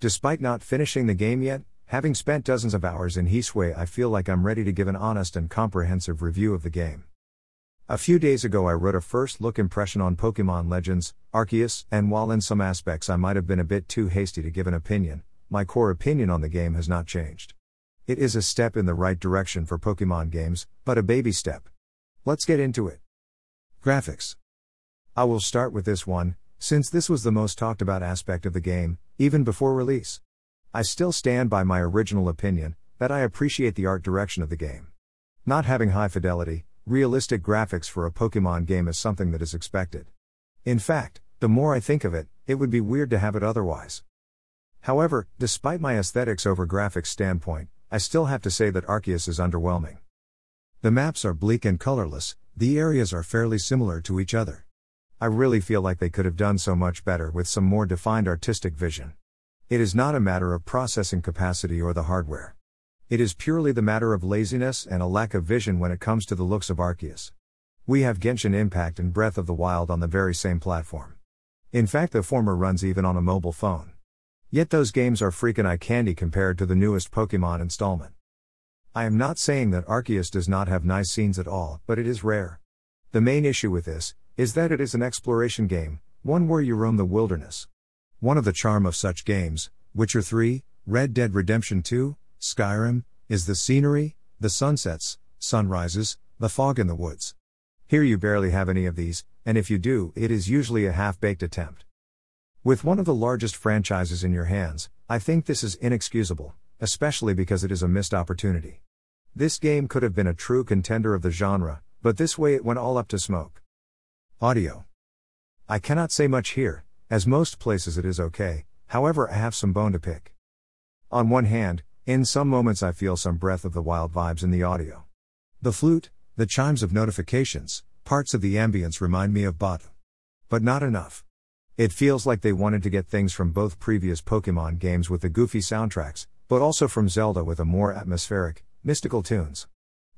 Despite not finishing the game yet, having spent dozens of hours in Hisui, I feel like I'm ready to give an honest and comprehensive review of the game. A few days ago, I wrote a first look impression on Pokemon Legends, Arceus, and while in some aspects I might have been a bit too hasty to give an opinion, my core opinion on the game has not changed. It is a step in the right direction for Pokemon games, but a baby step. Let's get into it. Graphics. I will start with this one, since this was the most talked about aspect of the game, even before release. I still stand by my original opinion that I appreciate the art direction of the game. Not having high fidelity, realistic graphics for a Pokemon game is something that is expected. In fact, the more I think of it, it would be weird to have it otherwise. However, despite my aesthetics over graphics standpoint, I still have to say that Arceus is underwhelming. The maps are bleak and colorless, the areas are fairly similar to each other. I really feel like they could have done so much better with some more defined artistic vision. It is not a matter of processing capacity or the hardware. It is purely the matter of laziness and a lack of vision when it comes to the looks of Arceus. We have Genshin Impact and Breath of the Wild on the very same platform. In fact, the former runs even on a mobile phone. Yet those games are freaking eye candy compared to the newest Pokemon installment. I am not saying that Arceus does not have nice scenes at all, but it is rare. The main issue with this is that it is an exploration game, one where you roam the wilderness. One of the charm of such games, Witcher 3, Red Dead Redemption 2, Skyrim, is the scenery, the sunsets, sunrises, the fog in the woods. Here you barely have any of these, and if you do, it is usually a half baked attempt. With one of the largest franchises in your hands, I think this is inexcusable, especially because it is a missed opportunity. This game could have been a true contender of the genre, but this way it went all up to smoke. Audio. I cannot say much here, as most places it is okay, however, I have some bone to pick. On one hand, in some moments I feel some breath of the wild vibes in the audio. The flute, the chimes of notifications, parts of the ambience remind me of Bot. But not enough. It feels like they wanted to get things from both previous Pokemon games with the goofy soundtracks, but also from Zelda with a more atmospheric, mystical tunes.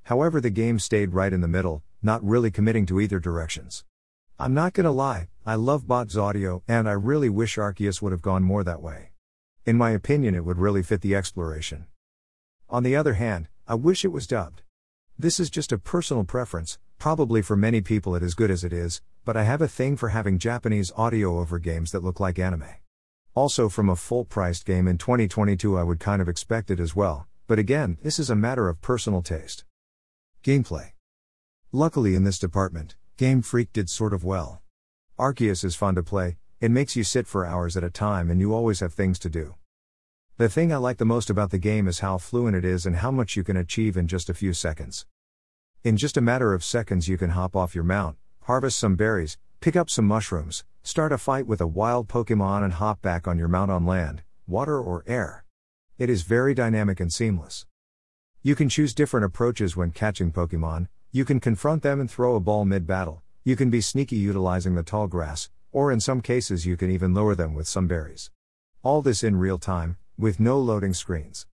However, the game stayed right in the middle, not really committing to either directions. I'm not gonna lie, I love Bot's audio, and I really wish Arceus would have gone more that way. In my opinion, it would really fit the exploration. On the other hand, I wish it was dubbed. This is just a personal preference, probably for many people it is good as it is, but I have a thing for having Japanese audio over games that look like anime. Also, from a full priced game in 2022, I would kind of expect it as well, but again, this is a matter of personal taste. Gameplay. Luckily, in this department, Game Freak did sort of well. Arceus is fun to play, it makes you sit for hours at a time and you always have things to do. The thing I like the most about the game is how fluent it is and how much you can achieve in just a few seconds. In just a matter of seconds, you can hop off your mount, harvest some berries, pick up some mushrooms, start a fight with a wild Pokemon, and hop back on your mount on land, water, or air. It is very dynamic and seamless. You can choose different approaches when catching Pokemon, you can confront them and throw a ball mid battle, you can be sneaky utilizing the tall grass, or in some cases you can even lure them with some berries. All this in real time, with no loading screens.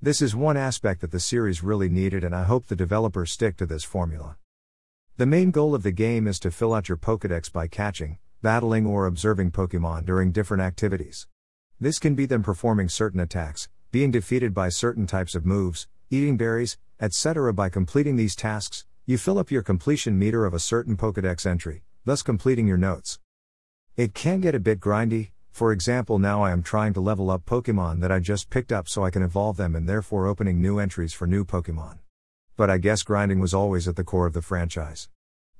This is one aspect that the series really needed, and I hope the developers stick to this formula. The main goal of the game is to fill out your Pokedex by catching, battling, or observing Pokemon during different activities. This can be them performing certain attacks, being defeated by certain types of moves, eating berries, etc. By completing these tasks, you fill up your completion meter of a certain Pokedex entry, thus completing your notes. It can get a bit grindy, for example, now I am trying to level up Pokemon that I just picked up so I can evolve them and therefore opening new entries for new Pokemon. But I guess grinding was always at the core of the franchise.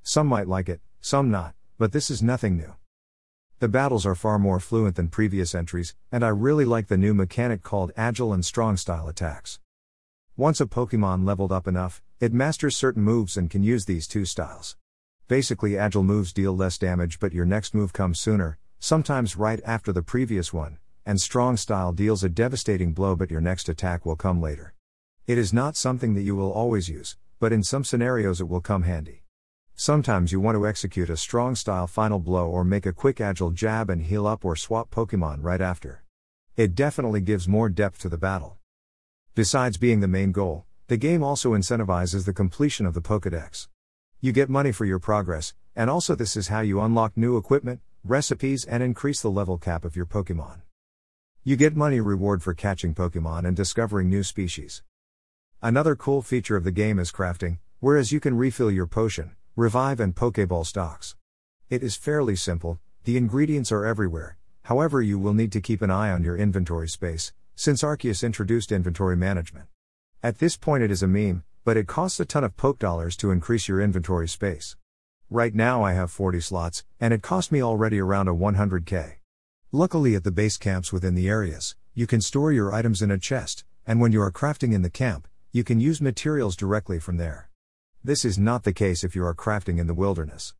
Some might like it, some not, but this is nothing new. The battles are far more fluent than previous entries, and I really like the new mechanic called Agile and Strong style attacks. Once a Pokemon leveled up enough, it masters certain moves and can use these two styles. Basically, agile moves deal less damage, but your next move comes sooner, sometimes right after the previous one, and strong style deals a devastating blow, but your next attack will come later. It is not something that you will always use, but in some scenarios it will come handy. Sometimes you want to execute a strong style final blow or make a quick agile jab and heal up or swap Pokemon right after. It definitely gives more depth to the battle. Besides being the main goal, the game also incentivizes the completion of the Pokedex. You get money for your progress, and also this is how you unlock new equipment, recipes, and increase the level cap of your Pokemon. You get money reward for catching Pokemon and discovering new species. Another cool feature of the game is crafting, whereas you can refill your potion, revive, and Pokeball stocks. It is fairly simple, the ingredients are everywhere, however, you will need to keep an eye on your inventory space, since Arceus introduced inventory management. At this point, it is a meme, but it costs a ton of poke dollars to increase your inventory space. Right now, I have 40 slots, and it cost me already around a 100k. Luckily, at the base camps within the areas, you can store your items in a chest, and when you are crafting in the camp, you can use materials directly from there. This is not the case if you are crafting in the wilderness.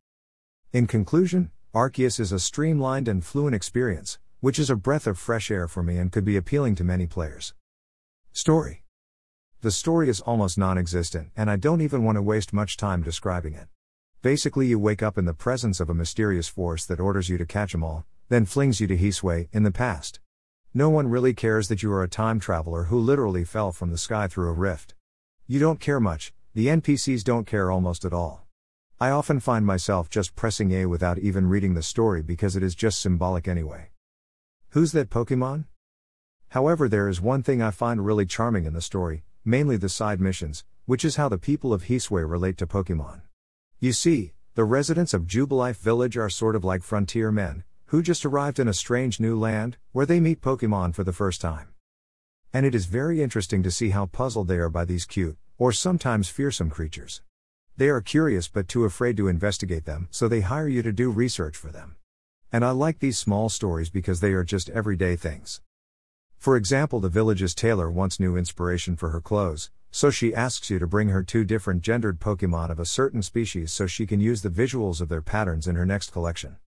In conclusion, Arceus is a streamlined and fluent experience, which is a breath of fresh air for me and could be appealing to many players. Story The story is almost non existent, and I don't even want to waste much time describing it. Basically, you wake up in the presence of a mysterious force that orders you to catch 'em all, then flings you to Hisui, in the past. No one really cares that you are a time traveler who literally fell from the sky through a rift. You don't care much, the NPCs don't care almost at all. I often find myself just pressing A without even reading the story because it is just symbolic anyway. Who's that Pokemon? However, there is one thing I find really charming in the story, mainly the side missions, which is how the people of Hisui relate to Pokemon. You see, the residents of Jubilife Village are sort of like frontier men, who just arrived in a strange new land, where they meet Pokemon for the first time. And it is very interesting to see how puzzled they are by these cute, or sometimes fearsome creatures. They are curious but too afraid to investigate them, so they hire you to do research for them. And I like these small stories because they are just everyday things. For example, the village's tailor wants new inspiration for her clothes, so she asks you to bring her two different gendered Pokemon of a certain species so she can use the visuals of their patterns in her next collection.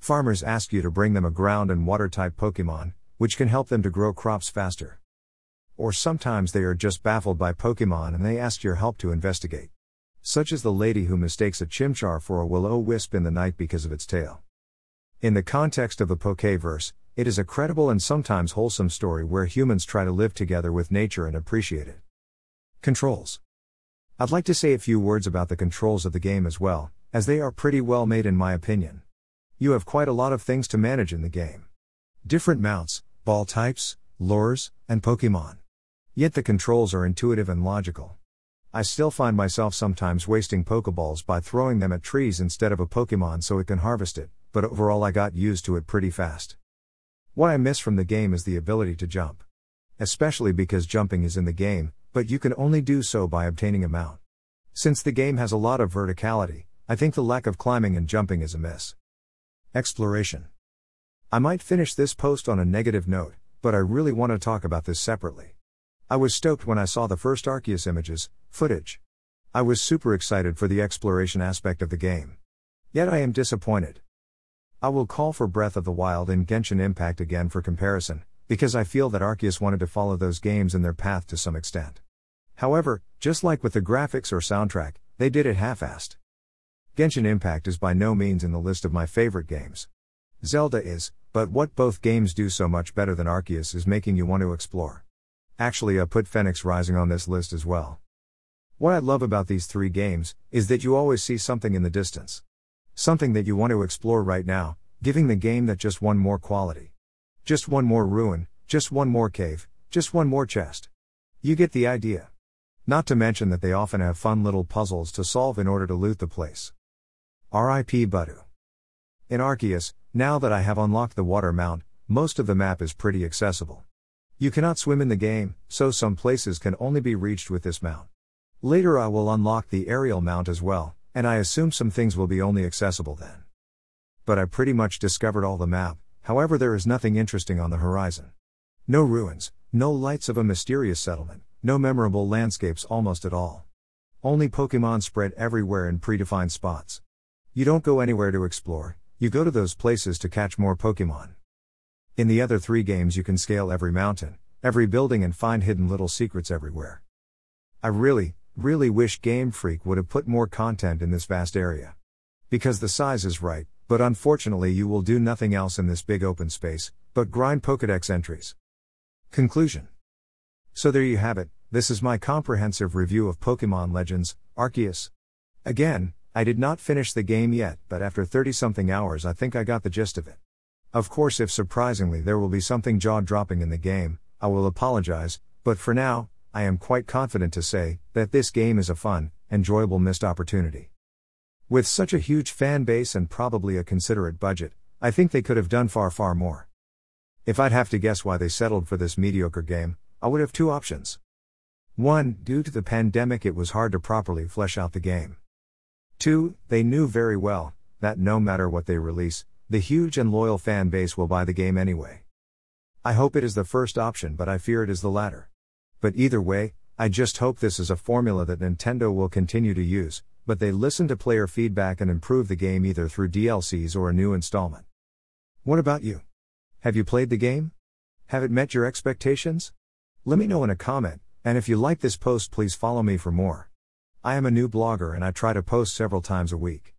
Farmers ask you to bring them a ground and water type Pokemon, which can help them to grow crops faster. Or sometimes they are just baffled by Pokemon and they ask your help to investigate. Such as the lady who mistakes a Chimchar for a will o wisp in the night because of its tail. In the context of the Pokeverse, it is a credible and sometimes wholesome story where humans try to live together with nature and appreciate it. Controls. I'd like to say a few words about the controls of the game as well, as they are pretty well made in my opinion. You have quite a lot of things to manage in the game. Different mounts, ball types, lures, and Pokemon. Yet the controls are intuitive and logical. I still find myself sometimes wasting Pokeballs by throwing them at trees instead of a Pokemon so it can harvest it, but overall I got used to it pretty fast. What I miss from the game is the ability to jump. Especially because jumping is in the game, but you can only do so by obtaining a mount. Since the game has a lot of verticality, I think the lack of climbing and jumping is a miss. Exploration. I might finish this post on a negative note, but I really want to talk about this separately. I was stoked when I saw the first Arceus images, footage. I was super excited for the exploration aspect of the game. Yet I am disappointed. I will call for Breath of the Wild and Genshin Impact again for comparison, because I feel that Arceus wanted to follow those games in their path to some extent. However, just like with the graphics or soundtrack, they did it half assed. Genshin Impact is by no means in the list of my favorite games. Zelda is, but what both games do so much better than Arceus is making you want to explore. Actually, I put Fenyx Rising on this list as well. What I love about these three games is that you always see something in the distance. Something that you want to explore right now, giving the game that just one more quality. Just one more ruin, just one more cave, just one more chest. You get the idea. Not to mention that they often have fun little puzzles to solve in order to loot the place. RIP Budew. In Arceus, now that I have unlocked the water mount, most of the map is pretty accessible. You cannot swim in the game, so some places can only be reached with this mount. Later I will unlock the aerial mount as well, and I assume some things will be only accessible then. But I pretty much discovered all the map, however, there is nothing interesting on the horizon. No ruins, no lights of a mysterious settlement, no memorable landscapes almost at all. Only Pokemon spread everywhere in predefined spots. You don't go anywhere to explore, you go to those places to catch more Pokemon. In the other three games, you can scale every mountain, every building, and find hidden little secrets everywhere. I really, really wish Game Freak would have put more content in this vast area. Because the size is right, but unfortunately, you will do nothing else in this big open space, but grind Pokedex entries. Conclusion So there you have it, this is my comprehensive review of Pokemon Legends, Arceus. Again, I did not finish the game yet, but after 30 something hours, I think I got the gist of it. Of course, if surprisingly there will be something jaw dropping in the game, I will apologize, but for now, I am quite confident to say that this game is a fun, enjoyable missed opportunity. With such a huge fan base and probably a considerate budget, I think they could have done far, far more. If I'd have to guess why they settled for this mediocre game, I would have two options. 1. Due to the pandemic, it was hard to properly flesh out the game. 2. They knew very well that no matter what they release, the huge and loyal fan base will buy the game anyway. I hope it is the first option, but I fear it is the latter. But either way, I just hope this is a formula that Nintendo will continue to use, but they listen to player feedback and improve the game either through DLCs or a new installment. What about you? Have you played the game? Have it met your expectations? Let me know in a comment, and if you like this post, please follow me for more. I am a new blogger and I try to post several times a week.